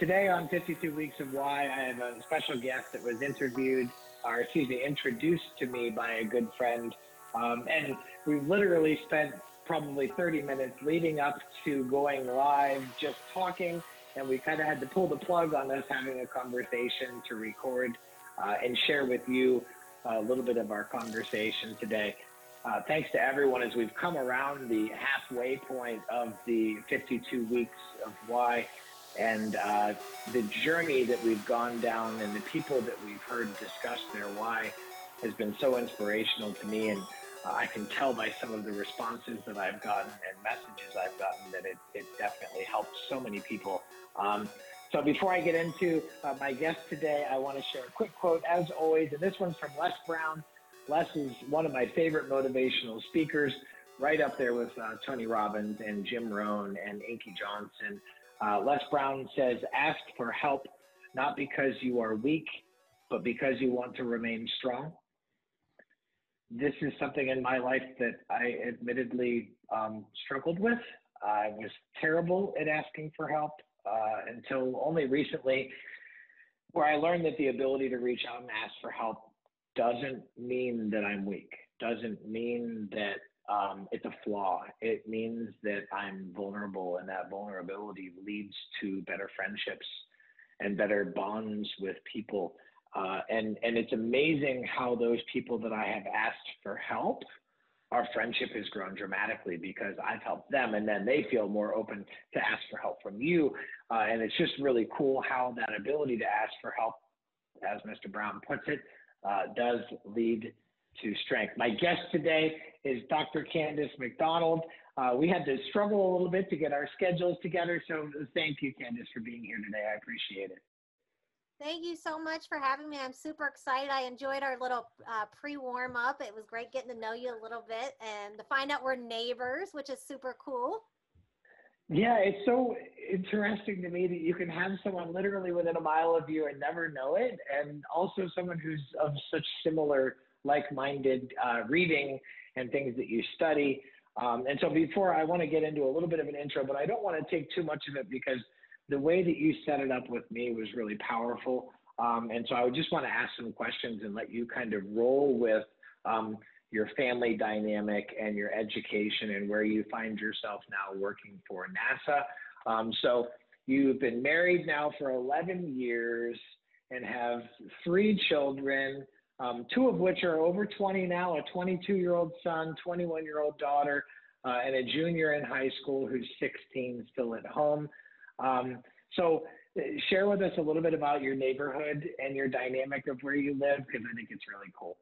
Today on 52 Weeks of Why, I have a special guest that was interviewed, or excuse me, introduced to me by a good friend. Um, and we literally spent probably 30 minutes leading up to going live, just talking. And we kind of had to pull the plug on us having a conversation to record uh, and share with you a little bit of our conversation today. Uh, thanks to everyone as we've come around the halfway point of the 52 weeks of why and uh, the journey that we've gone down and the people that we've heard discuss their why has been so inspirational to me and uh, I can tell by some of the responses that I've gotten and messages I've gotten that it, it definitely helped so many people. Um, so before I get into uh, my guest today, I want to share a quick quote as always, and this one's from Les Brown. Les is one of my favorite motivational speakers, right up there with uh, Tony Robbins and Jim Rohn and Inky Johnson. Uh, Les Brown says, ask for help, not because you are weak, but because you want to remain strong. This is something in my life that I admittedly um, struggled with. I was terrible at asking for help uh, until only recently, where I learned that the ability to reach out and ask for help doesn't mean that I'm weak, doesn't mean that um, it's a flaw. It means that I'm vulnerable, and that vulnerability leads to better friendships and better bonds with people. Uh, and and it's amazing how those people that I have asked for help, our friendship has grown dramatically because I've helped them, and then they feel more open to ask for help from you. Uh, and it's just really cool how that ability to ask for help, as Mr. Brown puts it, uh, does lead to strength. My guest today is Dr. Candice McDonald. Uh, we had to struggle a little bit to get our schedules together, so thank you, Candice, for being here today. I appreciate it. Thank you so much for having me. I'm super excited. I enjoyed our little uh, pre warm up. It was great getting to know you a little bit and to find out we're neighbors, which is super cool. Yeah, it's so interesting to me that you can have someone literally within a mile of you and never know it, and also someone who's of such similar like-minded uh, reading and things that you study. Um, and so before I want to get into a little bit of an intro, but I don't want to take too much of it because the way that you set it up with me was really powerful. Um, and so I would just want to ask some questions and let you kind of roll with um, your family dynamic and your education and where you find yourself now working for NASA. Um, so you've been married now for 11 years and have three children um, two of which are over 20 now a 22 year old son, 21 year old daughter, uh, and a junior in high school who's 16 still at home. Um, so, uh, share with us a little bit about your neighborhood and your dynamic of where you live because I think it's really cool.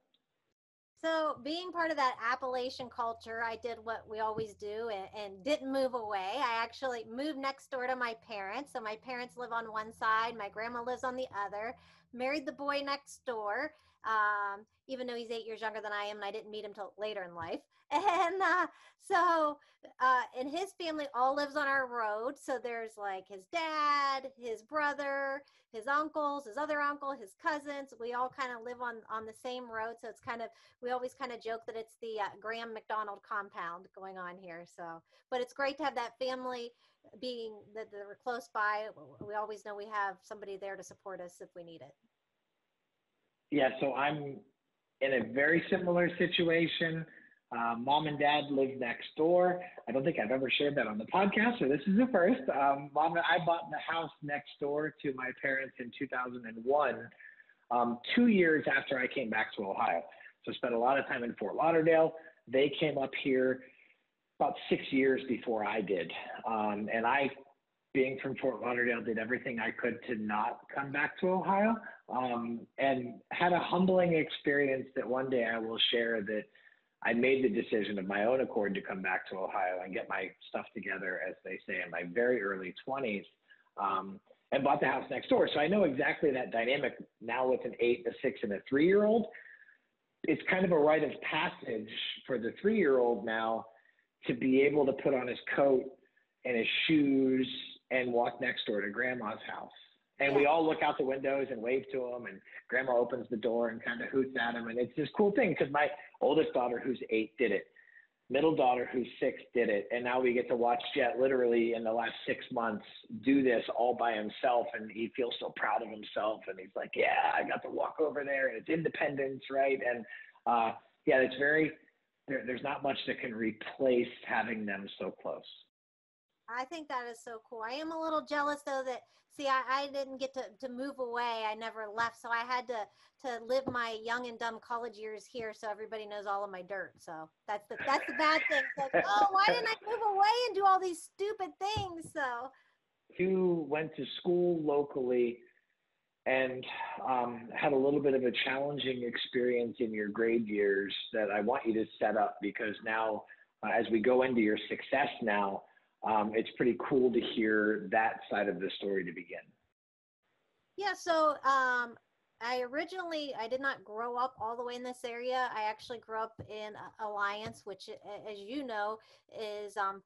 So, being part of that Appalachian culture, I did what we always do and, and, didn't move away. I actually moved next door to my parents. So, my parents live on one side, my grandma lives on the other. Married the boy next door, um, even though he's eight years younger than I am, and I didn't meet him till later in life. And uh, so, uh, and his family all lives on our road. So there's like his dad, his brother, his uncles, his other uncle, his cousins. We all kind of live on on the same road. So it's kind of we always kind of joke that it's the uh, Graham McDonald compound going on here. So, but it's great to have that family being that they're close by. We always know we have somebody there to support us if we need it. Yeah, so I'm in a very similar situation. Uh, mom and dad live next door. I don't think I've ever shared that on the podcast, so this is the first. Um, mom, I bought the house next door to my parents in 2001, um, two years after I came back to Ohio. So spent a lot of time in Fort Lauderdale. They came up here about six years before I did, um, and I being from Fort Lauderdale, did everything I could to not come back to Ohio, um, and had a humbling experience that one day I will share that I made the decision of my own accord to come back to Ohio and get my stuff together, as they say, in my very early 20s, um, and bought the house next door. So I know exactly that dynamic now with an eight, a six, and a three year old. It's kind of a rite of passage for the three year old now to be able to put on his coat and his shoes and walk next door to grandma's house. And yeah. we all look out the windows and wave to him, and grandma opens the door and kind of hoots at him. And it's this cool thing because my oldest daughter, who's eight, did it. middle daughter who's six did it and now we get to watch jet literally in the last six months do this all by himself and he feels so proud of himself and he's like yeah i got to walk over there and it's independence right and uh, yeah it's very there, there's not much that can replace having them so close I think that is so cool. I am a little jealous though that see I, I didn't get to, to move away. I never left. So I had to to live my young and dumb college years here so everybody knows all of my dirt. So that's the that's the bad thing. like, oh, why didn't I move away and do all these stupid things? So you went to school locally and um, had a little bit of a challenging experience in your grade years that I want you to set up because now, uh, as we go into your success now, um, it's pretty cool to hear that side of the story to begin. Yeah, so um, I originally I did not grow up all the way in this area. I actually grew up in Alliance, which, as you know, is um,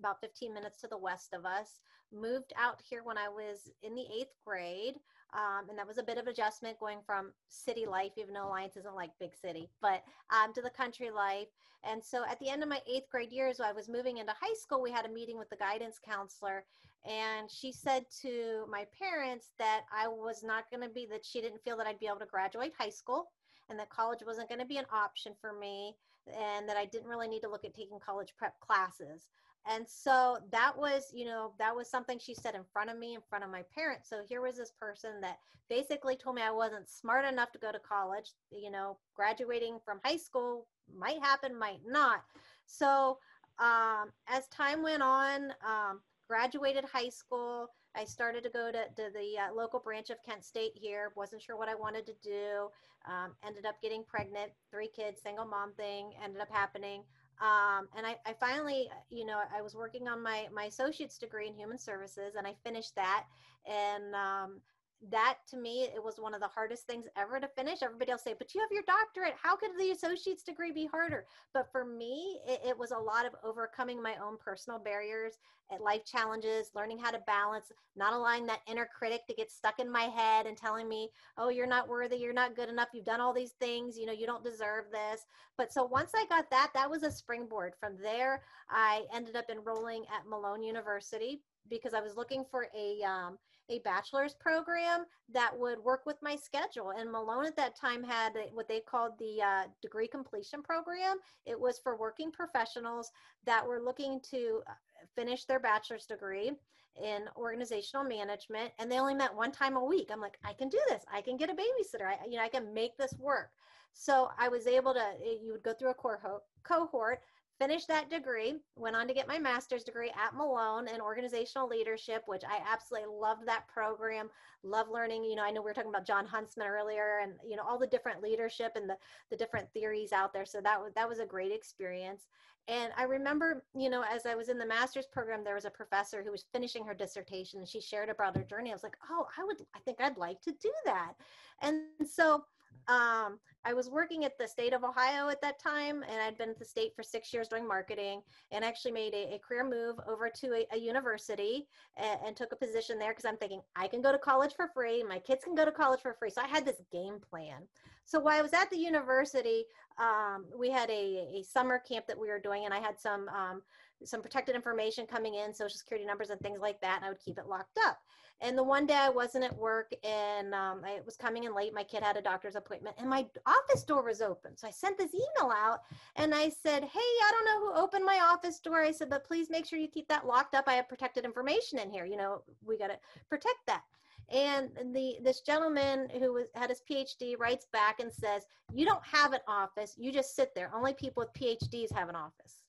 about 15 minutes to the west of us. Moved out here when I was in the eighth grade. Um, and that was a bit of adjustment going from city life, even though Alliance isn't like big city, but um, to the country life. And so at the end of my eighth grade year, years, I was moving into high school. We had a meeting with the guidance counselor, and she said to my parents that I was not going to be that she didn't feel that I'd be able to graduate high school and that college wasn't going to be an option for me and that I didn't really need to look at taking college prep classes. And so that was, you know, that was something she said in front of me, in front of my parents. So here was this person that basically told me I wasn't smart enough to go to college. You know, graduating from high school might happen, might not. So um, as time went on, um, graduated high school. I started to go to, to the uh, local branch of Kent State here. Wasn't sure what I wanted to do. Um, ended up getting pregnant, three kids, single mom thing ended up happening. Um, and I, I, finally, you know, I was working on my my associate's degree in human services, and I finished that. And um, that to me it was one of the hardest things ever to finish. Everybody else say but you have your doctorate. How could the associate's degree be harder? But for me it, it was a lot of overcoming my own personal barriers at life challenges learning how to balance not allowing that inner critic to get stuck in my head and telling me oh you're not worthy. You're not good enough. You've done all these things. You know you don't deserve this. But so once i got that that was a springboard. From there i ended up enrolling at malone university because i was looking for a um, a bachelor's program that would work with my schedule. And Malone at that time had what they called the uh, degree completion program. It was for working professionals that were looking to uh, finish their bachelor's degree in organizational management and they only met one time a week i'm like i can do this i can get a babysitter i you know i can make this work so i was able to eh, you would go through a cohort finished that degree, went on to get my master's degree at Malone in organizational leadership, which I absolutely loved that program. Love learning, you know, I know we were talking about John Huntsman earlier and, you know, all the different leadership and the, the different theories out there. So that was, that was a great experience. And I remember, you know, as I was in the master's program, there was a professor who was finishing her dissertation and she shared about her journey. I was like, oh, I would, I think I'd like to do that. And so um, I was working at the state of Ohio at that time, and I'd been at the state for six years doing marketing, and actually made a, a career move over to a, a university and, and, took a position there because I'm thinking I can go to college for free, my kids can go to college for free. So I had this game plan. So while I was at the university, um, we had a, a summer camp that we were doing, and I had some um, some protected information coming in, social security numbers and things like that, and I would keep it locked up. And the one day I wasn't at work and um, I was coming in late. My kid had a doctor's appointment and my office door was open. So I sent this email out and I said, Hey, I don't know who opened my office door. I said, but please make sure you keep that locked up. I have protected information in here. You know, we got to protect that. And the this gentleman who was, had his PhD writes back and says, "You don't have an office. You just sit there. Only people with PhDs have an office."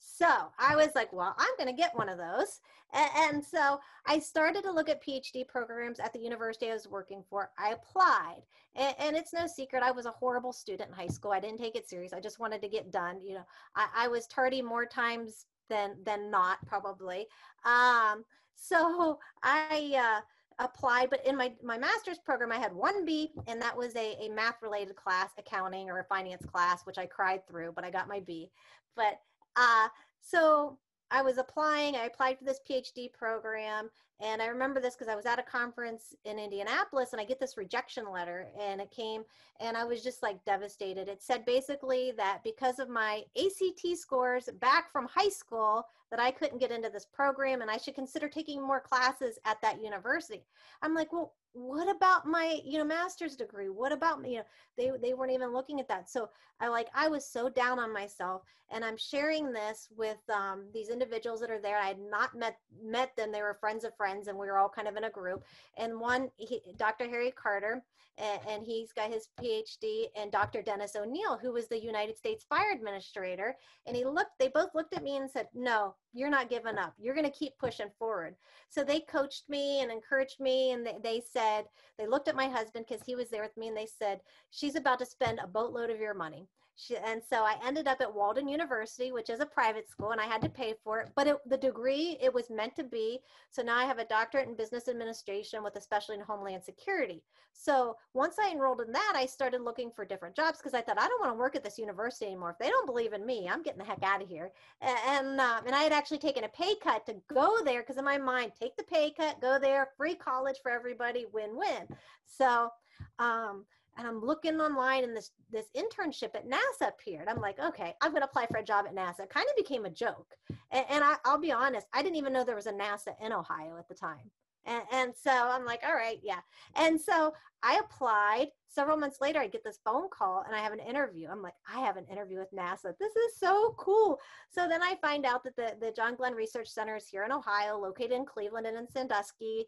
So I was like, well, I'm going to get one of those. And, and, so I started to look at PhD programs at the university I was working for. I applied. And, and, it's no secret, I was a horrible student in high school. I didn't take it serious. I just wanted to get done. You know, I, I was tardy more times than, than not, probably. Um, so I, uh, applied but in my my master's program i had one b and that was a, a math related class accounting or a finance class which i cried through but i got my b but uh, so I was applying. I applied for this PhD program, and I remember this because I was at a conference in Indianapolis, and I get this rejection letter, and it came, and I was just like devastated. It said basically that because of my ACT scores back from high school, that I couldn't get into this program, and I should consider taking more classes at that university. I'm like, well, what about my you know master's degree? What about you know they they weren't even looking at that. So i like i was so down on myself and i'm sharing this with um, these individuals that are there. I had not met met them. They were friends of friends and we were all kind of in a group. And one he, dr harry carter and, and he's got his phd and dr dennis Onieal who was the united states fire administrator. And he looked they both looked at me and said no you're not giving up. You're going to keep pushing forward. So they coached me and encouraged me and they, they said said, they looked at my husband because he was there with me and they said, she's about to spend a boatload of your money. She, and so I ended up at Walden University, which is a private school, and I had to pay for it. But it, the degree, it was meant to be. So now I have a doctorate in business administration with a specialty in homeland security. So once I enrolled in that, I started looking for different jobs because I thought I don't want to work at this university anymore. If they don't believe in me, I'm getting the heck out of here. And um, and I had actually taken a pay cut to go there because in my mind, take the pay cut, go there, free college for everybody, win-win. So. Um, and I'm looking online and this this internship at NASA appeared. I'm like, okay, I'm to apply for a job at NASA. It kind of became a joke. And, and I, I'll be honest, I didn't even know there was a NASA in Ohio at the time. And, and so I'm like, all right, yeah. And so I applied. Several months later, I get this phone call and I have an interview. I'm like, I have an interview with NASA. This is so cool. So then I find out that the, the John Glenn Research Center is here in Ohio, located in Cleveland and in Sandusky.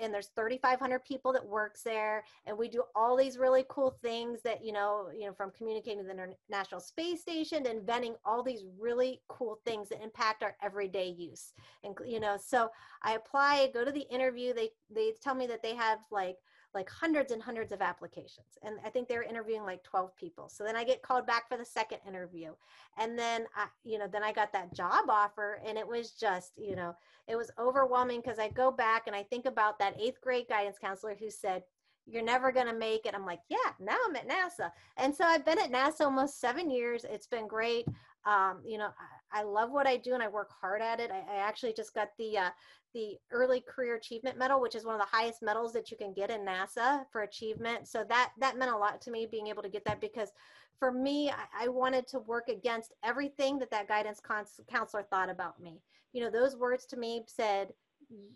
And there's 3,500 people that works there. And we do all these really cool things that, you know, you know, from communicating with the International Space Station to inventing all these really cool things that impact our everyday use. And, you know, so I apply, go to the interview. They, they tell me that they have like like hundreds and hundreds of applications. And I think they're interviewing like 12 people. So then I get called back for the second interview. And then, I, you know, then I got that job offer and it was just, you know, it was overwhelming because I go back and I think about that eighth grade guidance counselor who said, you're never going to make it. I'm like, yeah, now I'm at NASA. And so I've been at NASA almost seven years. It's been great. Um, you know, I, I, love what I do and I work hard at it. I, I actually just got the uh, the Early Career Achievement Medal, which is one of the highest medals that you can get in NASA for achievement. So that that meant a lot to me being able to get that because for me, I, I wanted to work against everything that that guidance cons- counselor thought about me. You know, those words to me said,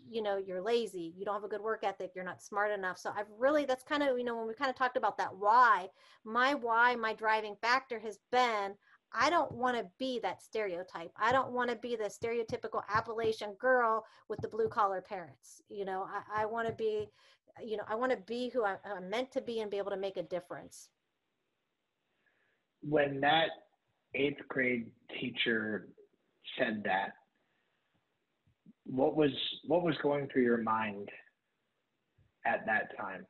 you know, you're lazy, you don't have a good work ethic, you're not smart enough. So I've really, that's kind of, you know, when we kind of talked about that why, my why, my driving factor has been I don't want to be that stereotype. I don't want to be the stereotypical Appalachian girl with the blue collar parents. You know, I, I want to be, you know, I want to be who I, I'm meant to be and be able to make a difference. When that eighth grade teacher said that, what was what was going through your mind at that time?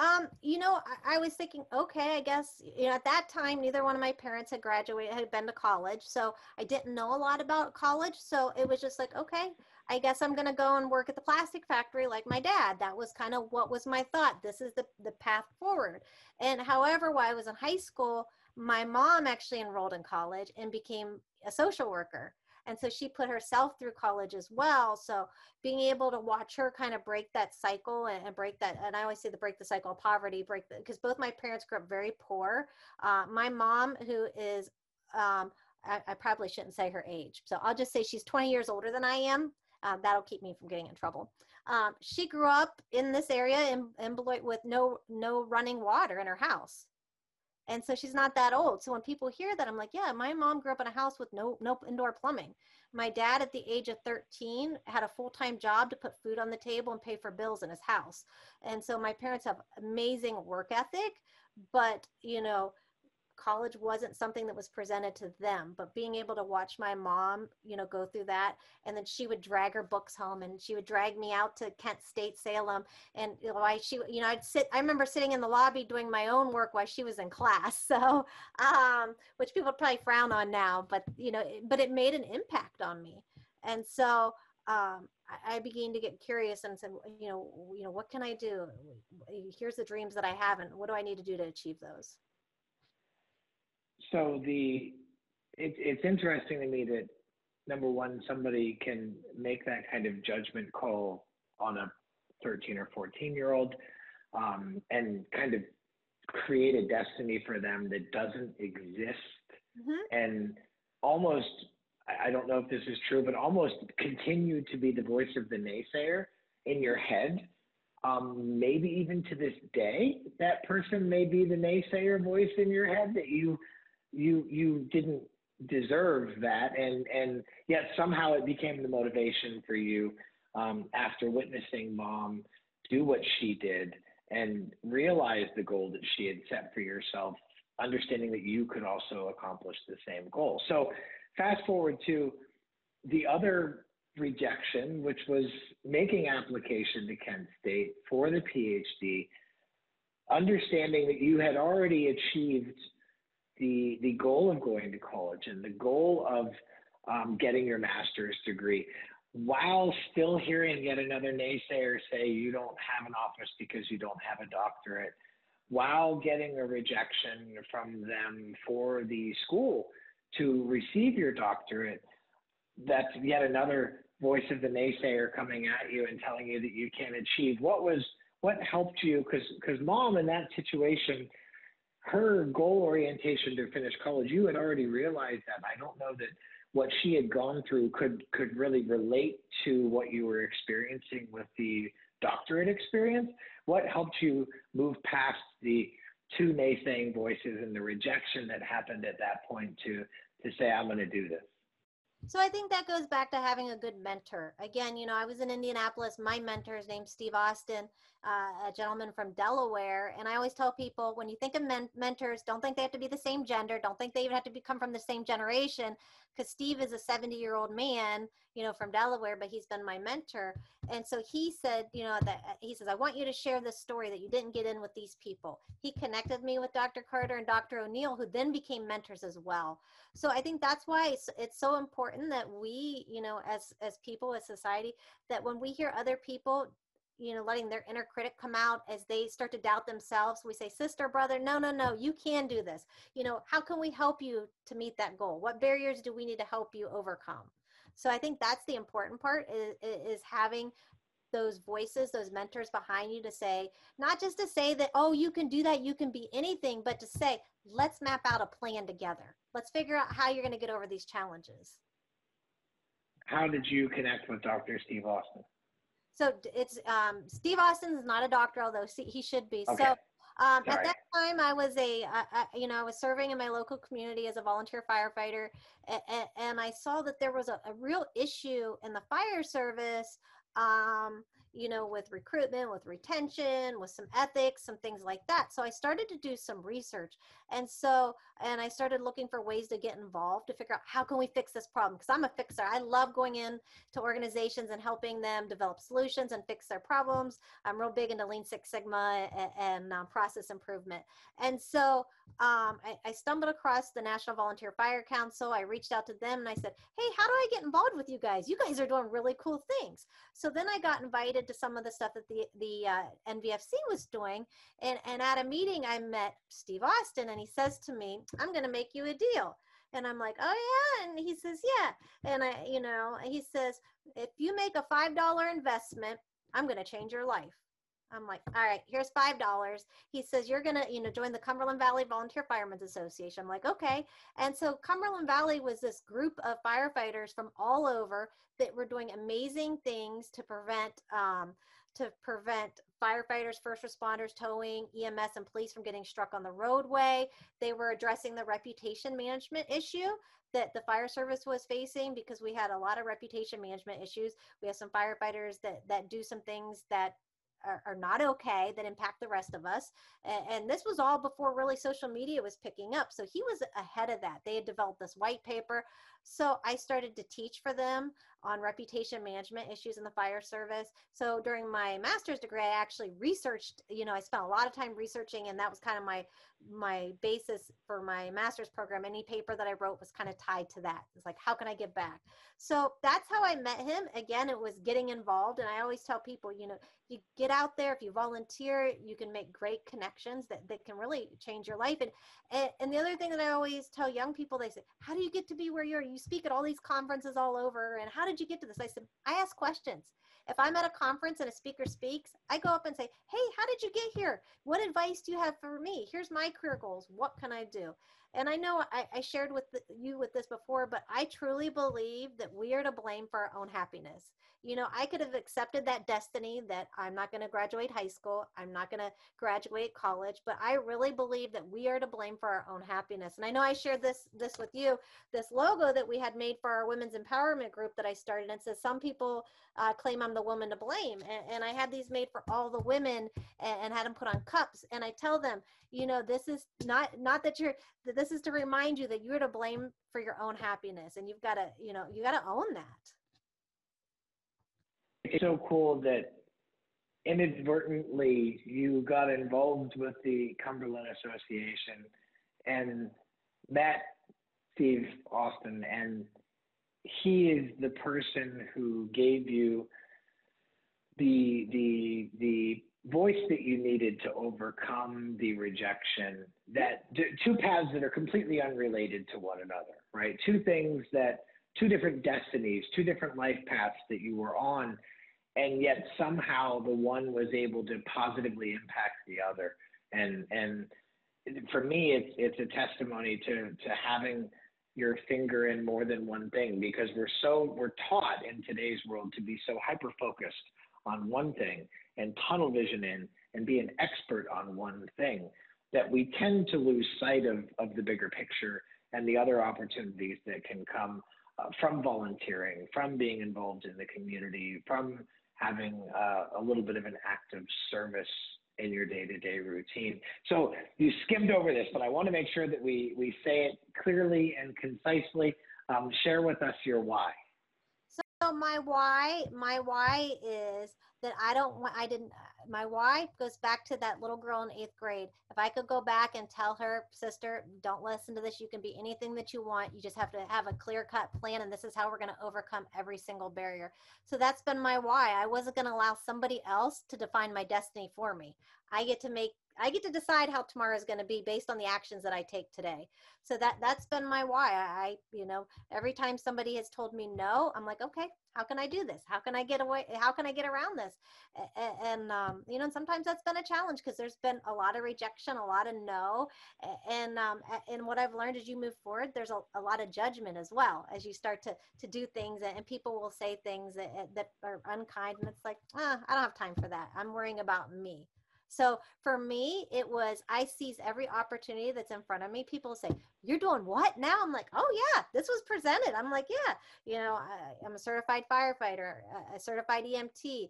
Um, you know, I, I, was thinking, okay, I guess, you know, at that time, neither one of my parents had graduated, had been to college. So I didn't know a lot about college. So it was just like, okay, I guess I'm going to go and work at the plastic factory like my dad. That was kind of what was my thought. This is the, the path forward. And however, while I was in high school, my mom actually enrolled in college and became a social worker and so she put herself through college as well. So being able to watch her kind of break that cycle and, and break that and i always say the break the cycle of poverty break because both my parents grew up very poor. Uh, my mom who is um, I, I, probably shouldn't say her age so i'll just say she's 20 years older than i am. Um, that'll keep me from getting in trouble. Um, she grew up in this area in, in Beloit with no no running water in her house and so she's not that old. So when people hear that i'm like yeah my mom grew up in a house with no no indoor plumbing. My dad at the age of 13 had a full-time job to put food on the table and pay for bills in his house. And so my parents have amazing work ethic but you know college wasn't something that was presented to them but being able to watch my mom you know go through that and then she would drag her books home and she would drag me out to kent state salem and you know, I, she you know i'd sit i remember sitting in the lobby doing my own work while she was in class so um, which people probably frown on now but you know but it made an impact on me and so um, I, I began to get curious and said, you know, you know, what can I do? Here's the dreams that I have, and what do I need to do to achieve those? So the it, it's interesting to me that number one, somebody can make that kind of judgment call on a 13 or 14 year old um, and kind of create a destiny for them that doesn't exist mm-hmm. and almost I don't know if this is true, but almost continue to be the voice of the naysayer in your head. Um, maybe even to this day, that person may be the naysayer voice in your head that you you you didn't deserve that, and and yet somehow it became the motivation for you um, after witnessing mom do what she did and realize the goal that she had set for yourself, understanding that you could also accomplish the same goal. So, fast forward to the other rejection, which was making application to Kent State for the PhD, understanding that you had already achieved the the goal of going to college and the goal of um, getting your master's degree while still hearing yet another naysayer say you don't have an office because you don't have a doctorate, while getting a rejection from them for the school to receive your doctorate, that's yet another voice of the naysayer coming at you and telling you that you can't achieve. What was what helped you? Because because mom in that situation, her goal orientation to finish college, you had already realized that. I don't know that what she had gone through could could really relate to what you were experiencing with the doctorate experience. What helped you move past the two naysaying voices and the rejection that happened at that point to to say I'm going to do this? So I think that goes back to having a good mentor. Again, you know, I was in Indianapolis. My mentor is named Steve Austin, uh, a gentleman from Delaware. And I always tell people when you think of men- mentors, don't think they have to be the same gender. Don't think they even have to be, come from the same generation. Because Steve is a 70 year old man, you know, from Delaware, but he's been my mentor. And so he said, you know, that uh, he says, I want you to share this story that you didn't get in with these people. He connected me with Dr. Carter and Dr. Onieal, who then became mentors as well. So I think that's why it's, it's so important that we, you know, as as people, as society, that when we hear other people you know letting their inner critic come out as they start to doubt themselves. We say sister brother no no no you can do this. You know how can we help you to meet that goal? What barriers do we need to help you overcome? So i think that's the important part is, is having those voices those mentors behind you to say not just to say that oh you can do that you can be anything but to say let's map out a plan together. Let's figure out how you're going to get over these challenges. How did you connect with dr steve austin so it's um, Steve Austin is not a doctor, although he should be. Okay. So um, at that time, I was a, you know, I was serving in my local community as a volunteer firefighter, and, and I saw that there was a, a, real issue in the fire service um, you know, with recruitment, with retention, with some ethics, some things like that. So I started to do some research. And so, and I started looking for ways to get involved to figure out how can we fix this problem? Because I'm a fixer. I love going in to organizations and helping them develop solutions and fix their problems. I'm real big into Lean Six Sigma and, and um, process improvement. And so um, I, I stumbled across the National Volunteer Fire Council. I reached out to them and I said, hey, how do I get involved with you guys? You guys are doing really cool things. So then I got invited to some of the stuff that the the uh, NVFC was doing, and and at a meeting I met Steve Austin, and he says to me, "I'm going to make you a deal." And I'm like, oh yeah, and he says, yeah, and I, you know, he says, if you make a five dollar investment, I'm going to change your life. I'm like, all right, here's five dollars. He says you're gonna, you know, join the Cumberland Valley Volunteer Firemen's Association. I'm like, okay. And so Cumberland Valley was this group of firefighters from all over that were doing amazing things to prevent um, to prevent firefighters, first responders, towing, EMS, and police from getting struck on the roadway. They were addressing the reputation management issue that the fire service was facing because we had a lot of reputation management issues. We have some firefighters that that do some things that are, are, not okay that impact the rest of us. And, and, this was all before really social media was picking up. So he was ahead of that. They had developed this white paper. So I started to teach for them on reputation management issues in the fire service. So during my master's degree, I actually researched, you know, I spent a lot of time researching and that was kind of my my basis for my master's program. Any paper that I wrote was kind of tied to that. It's like, how can I give back? So that's how I met him. Again, it was getting involved. And I always tell people, you know, you get out there, if you volunteer, you can make great connections that, that can really change your life. And, and, and the other thing that I always tell young people, they say, how do you get to be where you're? You speak at all these conferences all over and how did you get to this? I said i ask questions. If i'm at a conference and a speaker speaks i go up and say hey how did you get here? What advice do you have for me? Here's my career goals. What can i do and I know I, I shared with the, you with this before, but I truly believe that we are to blame for our own happiness. You know, I could have accepted that destiny that I'm not going to graduate high school, I'm not going to graduate college, but I really believe that we are to blame for our own happiness. And I know I shared this this with you, this logo that we had made for our women's empowerment group that I started, and says some people uh, claim I'm the woman to blame, and, and, I had these made for all the women and, and had them put on cups, and I tell them, you know, this is not not that you're this is to remind you that you're to blame for your own happiness and you've got to you know you got to own that. It's so cool that inadvertently you got involved with the cumberland association and met steve austin and he is the person who gave you the the the voice that you needed to overcome the rejection that two paths that are completely unrelated to one another right? Two things that two different destinies two different life paths that you were on and yet somehow the one was able to positively impact the other. And and for me it's it's a testimony to to having your finger in more than one thing because we're so we're taught in today's world to be so hyper focused on one thing and tunnel vision in and be an expert on one thing that we tend to lose sight of, of the bigger picture and the other opportunities that can come uh, from volunteering, from being involved in the community, from having uh, a little bit of an active service in your day-to-day routine. So you skimmed over this, but I want to make sure that we, we say it clearly and concisely. Um, share with us your why. My why, my why is that I don't want, I didn't, my why goes back to that little girl in eighth grade. If I could go back and tell her, sister, don't listen to this. You can be anything that you want. You just have to have a clear cut plan. And this is how we're going to overcome every single barrier. So that's been my why. I wasn't going to allow somebody else to define my destiny for me. I get to make I get to decide how tomorrow is going to be based on the actions that I take today. So that that's been my why. I, you know, every time somebody has told me no, I'm like, okay, how can I do this? How can I get away? How can I get around this? And, and um, you know, sometimes that's been a challenge because there's been a lot of rejection, a lot of no, and um, and what I've learned as you move forward, there's a, a lot of judgment as well as you start to to do things, and people will say things that, that are unkind, and it's like, ah, I don't have time for that. I'm worrying about me. So for me, it was I seize every opportunity that's in front of me. People say, You're doing what now? I'm like, Oh, yeah, this was presented. I'm like, Yeah, you know, I, am a certified firefighter, a certified EMT.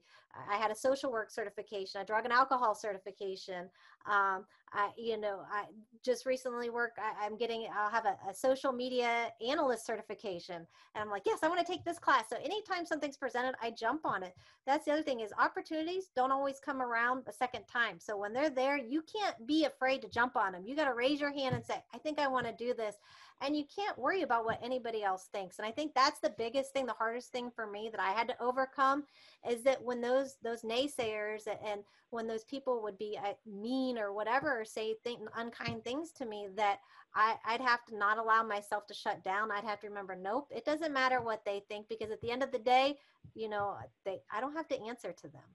I had a social work certification, a drug and alcohol certification. Um, I, you know, I just recently work. I, am getting. I'll have a, a, social media analyst certification, and I'm like, yes, I want to take this class. So anytime something's presented, I jump on it. That's the other thing is opportunities don't always come around a second time. So when they're there, you can't be afraid to jump on them. You got to raise your hand and say, I think I want to do this and you can't worry about what anybody else thinks. And i think that's the biggest thing the hardest thing for me that i had to overcome is that when those those naysayers and when those people would be uh, mean or whatever or say think, unkind things to me that I, i'd have to not allow myself to shut down. I'd have to remember nope it doesn't matter what they think because at the end of the day you know they i don't have to answer to them.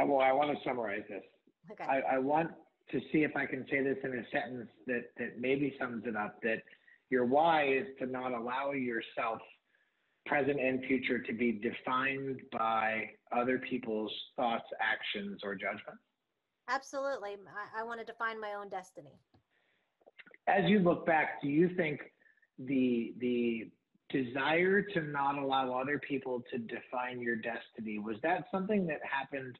Uh, well i want to summarize this. Okay. I, I want to see if I can say this in a sentence that, that maybe sums it up that your why is to not allow yourself, present and future, to be defined by other people's thoughts, actions, or judgments? Absolutely. I, I want to define my own destiny. As you look back, do you think the the desire to not allow other people to define your destiny was that something that happened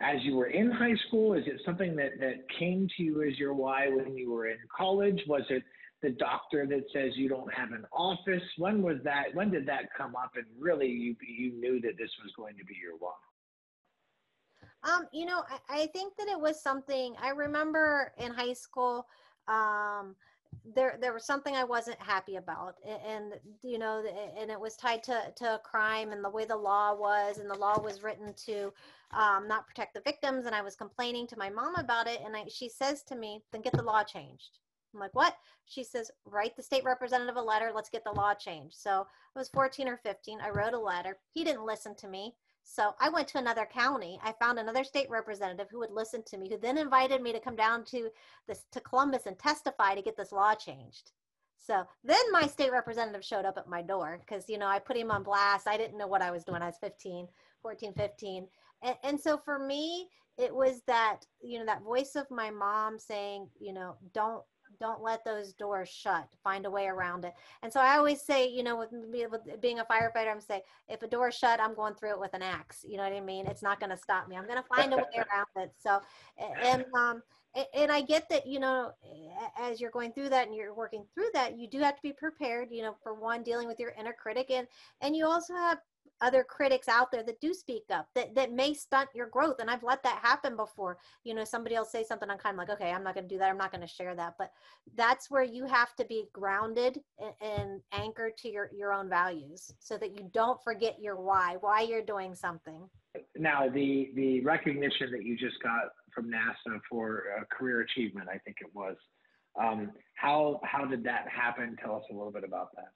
as you were in high school? Is it something that, that came to you as your why when you were in college? Was it the doctor that says you don't have an office? When was that? When did that come up? And really, you you knew that this was going to be your why. Um, you know, I, I think that it was something I remember in high school. Um, there there was something I wasn't happy about, and, and, you know, and it was tied to to a crime and the way the law was, and the law was written to um, not protect the victims, and I was complaining to my mom about it, and I, she says to me, "Then get the law changed." I'm like, what? She says, write the state representative a letter. Let's get the law changed. So I was 14 or 15. I wrote a letter. He didn't listen to me. So I went to another county. I found another state representative who would listen to me, who then invited me to come down to this to Columbus and testify to get this law changed. So then my state representative showed up at my door because, you know, I put him on blast. I didn't know what I was doing. I was 15, 14, 15. And, and so for me, it was that, you know, that voice of my mom saying, you know, don't don't let those doors shut find a way around it. And so i always say you know with, me, with being a firefighter i'm say if a door is shut i'm going through it with an axe. You know what i mean? It's not going to stop me. I'm going to find a way around it. So and um and i get that you know as you're going through that and you're working through that you do have to be prepared you know for one dealing with your inner critic and and you also have other critics out there that do speak up that, that may stunt your growth. And i've let that happen before. You know somebody else say something i'm kind of like okay i'm not going to do that. I'm not going to share that. But that's where you have to be grounded and, and anchored to your your own values so that you don't forget your why why you're doing something. Now the the recognition that you just got from nasa for uh, career achievement i think it was um, how how did that happen? Tell us a little bit about that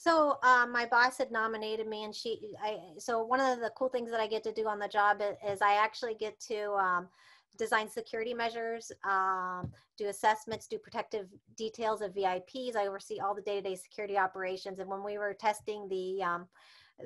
so um, my boss had nominated me, and she. I so one of the cool things that I get to do on the job is I actually get to um, design security measures, um, do assessments, do protective details of VIPs. I oversee all the day-to-day security operations. And when we were testing the um,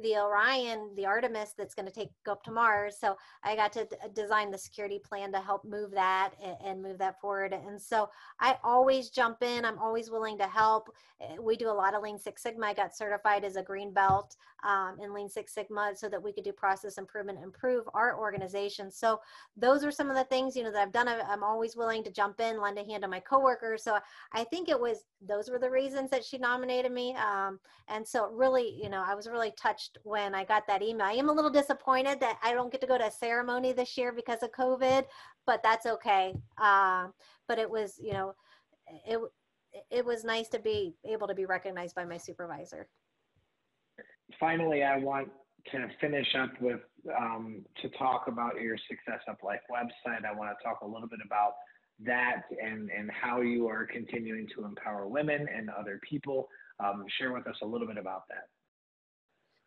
the Orion, the Artemis that's going to take go up to Mars. So I got to d- design the security plan to help move that and, and, move that forward. And so I always jump in. I'm always willing to help. Eh, we do a lot of Lean Six Sigma. I got certified as a green belt um, in Lean Six Sigma so that we could do process improvement, improve our organization. So those are some of the things you know that I've done. I'm always willing to jump in, lend a hand to my coworkers. So I think it was those were the reasons that she nominated me. Um, and so really, you know, I was really touched touched when I got that email. I am a little disappointed that I don't get to go to a ceremony this year because of COVID, but that's okay. Uh, but it was, you know, it it was nice to be able to be recognized by my supervisor. Finally, I want to finish up with um, to talk about your Success Up Life website. I want to talk a little bit about that and and how you are continuing to empower women and other people. Um, share with us a little bit about that.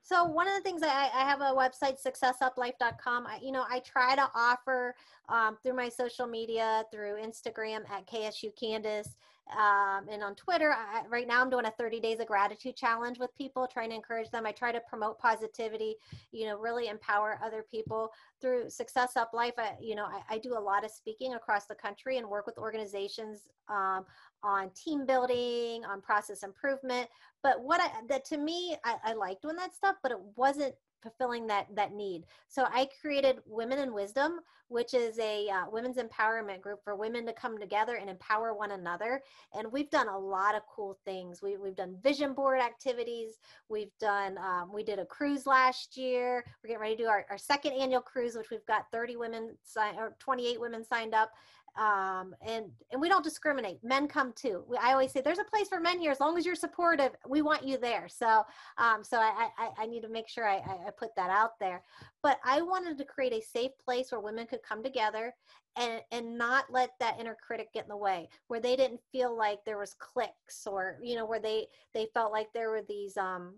So one of the things I, I have a website, successuplife.com. I, you know, I try to offer um, through my social media, through Instagram at KSU Candice, um, and on Twitter. I, right now, I'm doing a 30 days of gratitude challenge with people, trying to encourage them. I try to promote positivity, you know, really empower other people through Success Up Life. I, you know, I, I do a lot of speaking across the country and work with organizations um, on team building, on process improvement. But what I, that to me, I, I liked doing that stuff, but it wasn't fulfilling that that need. So i created women in wisdom which is a uh, women's empowerment group for women to come together and empower one another. And we've done a lot of cool things. We, we've done vision board activities. We've done um, we did a cruise last year. We're getting ready to do our, our second annual cruise which we've got 30 women or 28 women signed up um, and and we don't discriminate. Men come too. We, I always say there's a place for men here as long as you're supportive. We want you there. So um, so I, I, I need to make sure I, I put that out there. But I wanted to create a safe place where women could come together and and not let that inner critic get in the way, where they didn't feel like there was cliques or you know where they they felt like there were these um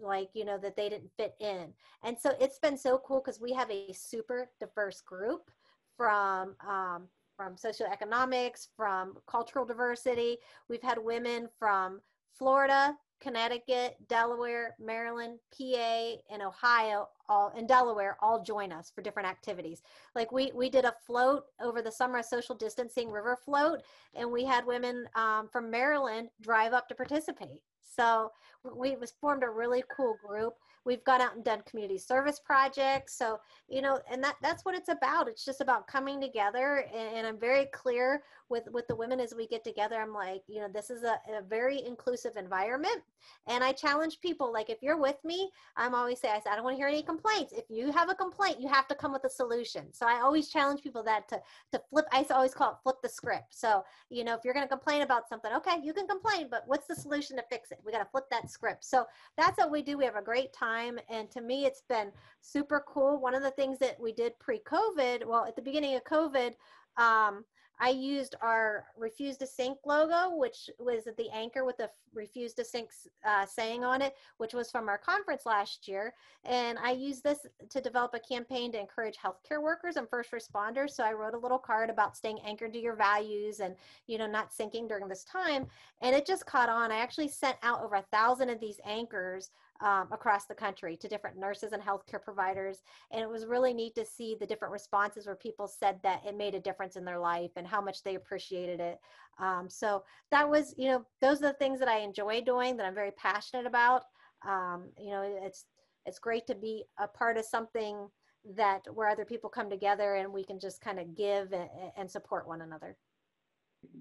like you know that they didn't fit in and so it's been so cool because we have a super diverse group from um, from socioeconomics, from cultural diversity. We've had women from Florida, Connecticut, Delaware, Maryland, PA, and Ohio, all in Delaware, all join us for different activities. Like we we did a float over the summer, a social distancing river float, and we had women um, from Maryland drive up to participate. So we was formed a really cool group. We've gone out and done community service projects. So, you know, and that that's what it's about. It's just about coming together. And, and I'm very clear with with the women as we get together. I'm like, you know, this is a, a very inclusive environment. And I challenge people, like if you're with me, I'm always say, I said, I don't want to hear any complaints. If you have a complaint, you have to come with a solution. So I always challenge people that to to flip, I always call it flip the script. So, you know, if you're gonna complain about something, okay, you can complain, but what's the solution to fix it? We got to flip that script. So that's what we do. We have a great time. And to me, it's been super cool. One of the things that we did pre COVID, well, at the beginning of COVID, um, I used our refuse to sink logo, which was the anchor with the refuse to sink uh, saying on it, which was from our conference last year. And I used this to develop a campaign to encourage healthcare workers and first responders. So I wrote a little card about staying anchored to your values and, you know, not sinking during this time. And it just caught on. I actually sent out over a thousand of these anchors um, across the country to different nurses and healthcare providers. And it was really neat to see the different responses where people said that it made a difference in their life and how much they appreciated it. Um, so that was, you know, those are the things that I enjoy doing that I'm very passionate about. Um, you know, it's it's great to be a part of something that where other people come together and we can just kind of give and, and support one another.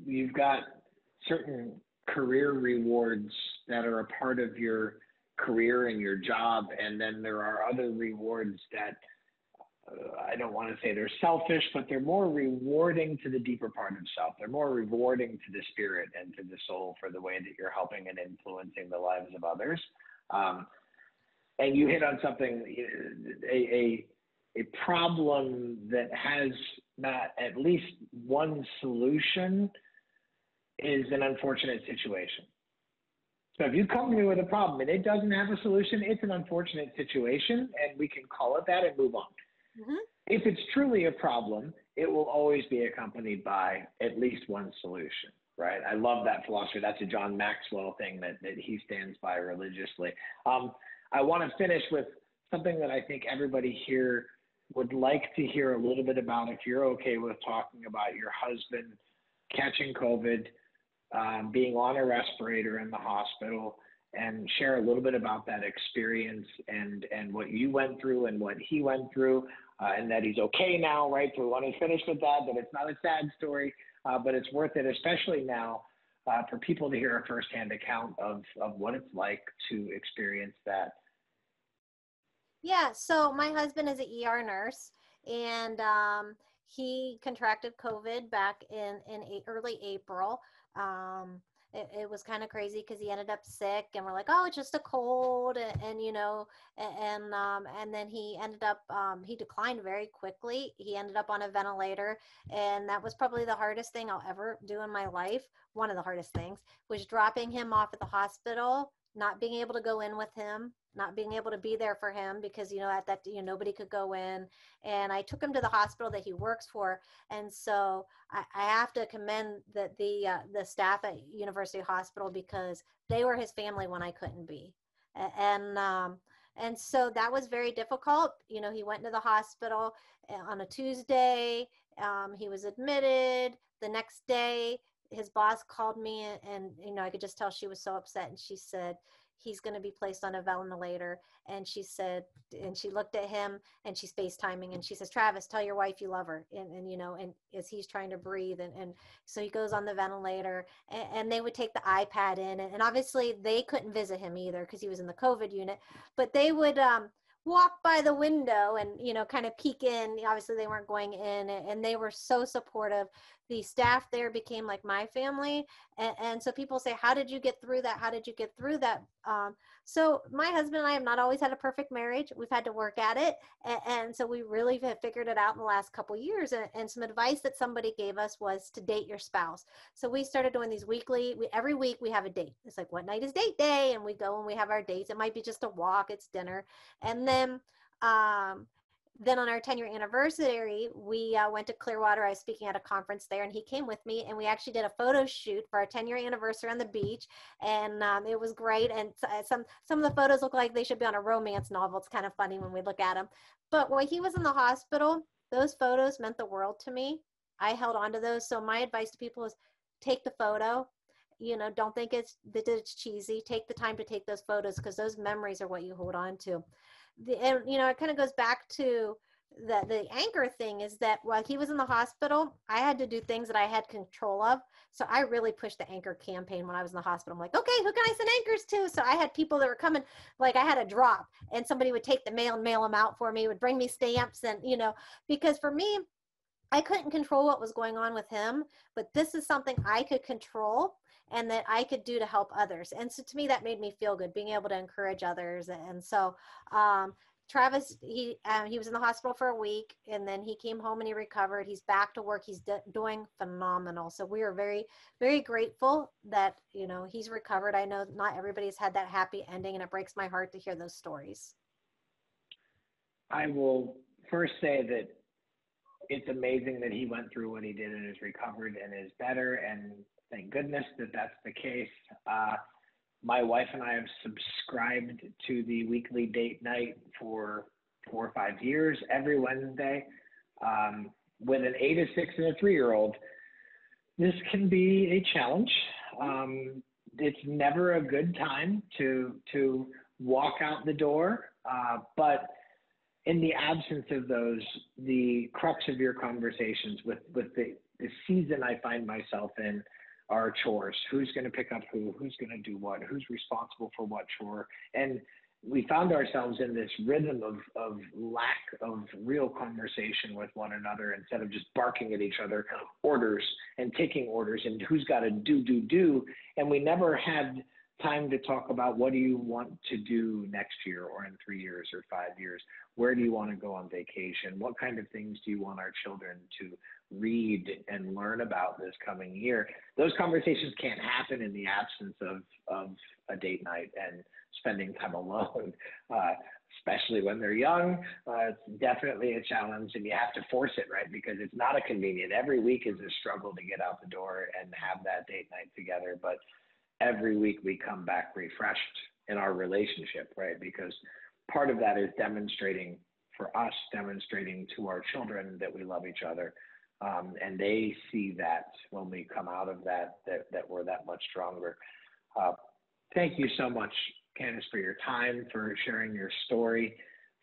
You've got certain career rewards that are a part of your career and your job, and then there are other rewards that uh, I don't want to say they're selfish, but they're more rewarding to the deeper part of self. They're more rewarding to the spirit and to the soul for the way that you're helping and influencing the lives of others. Um, and you hit on something, a, a, a problem that has not at least one solution is an unfortunate situation. So if you come to me with a problem and it doesn't have a solution, it's an unfortunate situation, and we can call it that and move on. Mm-hmm. If it's truly a problem, it will always be accompanied by at least one solution, right? I love that philosophy. That's a John Maxwell thing that, that he stands by religiously. Um, I want to finish with something that I think everybody here would like to hear a little bit about if you're okay with talking about your husband catching COVID um, being on a respirator in the hospital and share a little bit about that experience and and what you went through and what he went through uh, and that he's okay now right so we want to finish with that that it's not a sad story uh, but it's worth it especially now uh, for people to hear a firsthand account of of what it's like to experience that. Yeah so my husband is an er nurse and um, he contracted covid back in in early april um, it, it was kind of crazy because he ended up sick and we're like oh it's just a cold and, and you know and and, um, and then he ended up um, he declined very quickly. He ended up on a ventilator and that was probably the hardest thing i'll ever do in my life. One of the hardest things was dropping him off at the hospital not being able to go in with him not being able to be there for him because you know at that you know nobody could go in. And i took him to the hospital that he works for. And so i, I have to commend the the uh, the staff at university hospital because they were his family when i couldn't be. And um and so that was very difficult. You know he went to the hospital eh, on a tuesday. Um, he was admitted the next day his boss called me and, and you know i could just tell she was so upset and she said he's going to be placed on a ventilator. And she said, and she looked at him and she's FaceTiming and she says, Travis, tell your wife you love her. And, and you know, and as he's trying to breathe. And, and so he goes on the ventilator and, and they would take the iPad in. And, and obviously they couldn't visit him either because he was in the COVID unit, but they would, um, walk by the window and you know kind of peek in obviously they weren't going in and they were so supportive the staff there became like my family and, and, so people say how did you get through that? How did you get through that? Um, so my husband and i have not always had a perfect marriage. We've had to work at it and, and so we really have figured it out in the last couple years and, and, some advice that somebody gave us was to date your spouse. So we started doing these weekly we, every week we have a date. It's like what night is date day? And we go and we have our dates. It might be just a walk it's dinner. And then um, then on our 10 year anniversary, we uh, went to Clearwater. I was speaking at a conference there, and he came with me, and we actually did a photo shoot for our 10 year anniversary on the beach, and um, it was great. And uh, some some of the photos look like they should be on a romance novel. It's kind of funny when we look at them. But when he was in the hospital, those photos meant the world to me. I held on to those. So my advice to people is take the photo. You know, don't think it's that it's cheesy. Take the time to take those photos because those memories are what you hold on to the, and you know it kind of goes back to the the anchor thing is that while he was in the hospital i had to do things that i had control of. So i really pushed the anchor campaign when i was in the hospital. I'm like okay who can i send anchors to? So i had people that were coming like i had a drop and somebody would take the mail and mail them out for me would bring me stamps and you know because for me i couldn't control what was going on with him but this is something i could control and that I could do to help others. And so to me, that made me feel good, being able to encourage others. And so, um, Travis, he um, he was in the hospital for a week, and then he came home and he recovered. He's back to work. He's d- doing phenomenal. So we are very very grateful that you know he's recovered. I know not everybody's had that happy ending, and it breaks my heart to hear those stories. I will first say that it's amazing that he went through what he did and is recovered and is better. And thank goodness that that's the case. Uh, my wife and I have subscribed to the weekly date night for four or five years every Wednesday. Um, with an eight, a six, and a three year old, this can be a challenge. Um, it's never a good time to to walk out the door, uh, but in the absence of those, the crux of your conversations with with the, the season I find myself in are chores. Who's going to pick up who? Who's going to do what? Who's responsible for what chore? And we found ourselves in this rhythm of, of lack of real conversation with one another instead of just barking at each other orders and taking orders and who's got to do, do, do. And we never had time to talk about what do you want to do next year or in three years or five years? Where do you want to go on vacation? What kind of things do you want our children to read and learn about this coming year? Those conversations can't happen in the absence of, of a date night and spending time alone, uh, especially when they're young. Uh, it's definitely a challenge and you have to force it, right? Because it's not a convenient. Every week is a struggle to get out the door and have that date night together. But every week we come back refreshed in our relationship, right? Because part of that is demonstrating for us, demonstrating to our children that we love each other. Um, and they see that when we come out of that, that, that we're that much stronger. Uh, thank you so much, Candice, for your time, for sharing your story,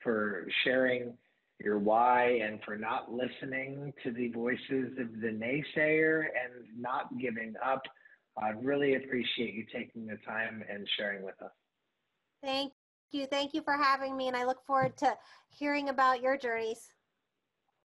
for sharing your why, and for not listening to the voices of the naysayer and not giving up. I really appreciate you taking the time and sharing with us. Thank you. Thank you for having me, and I look forward to hearing about your journeys.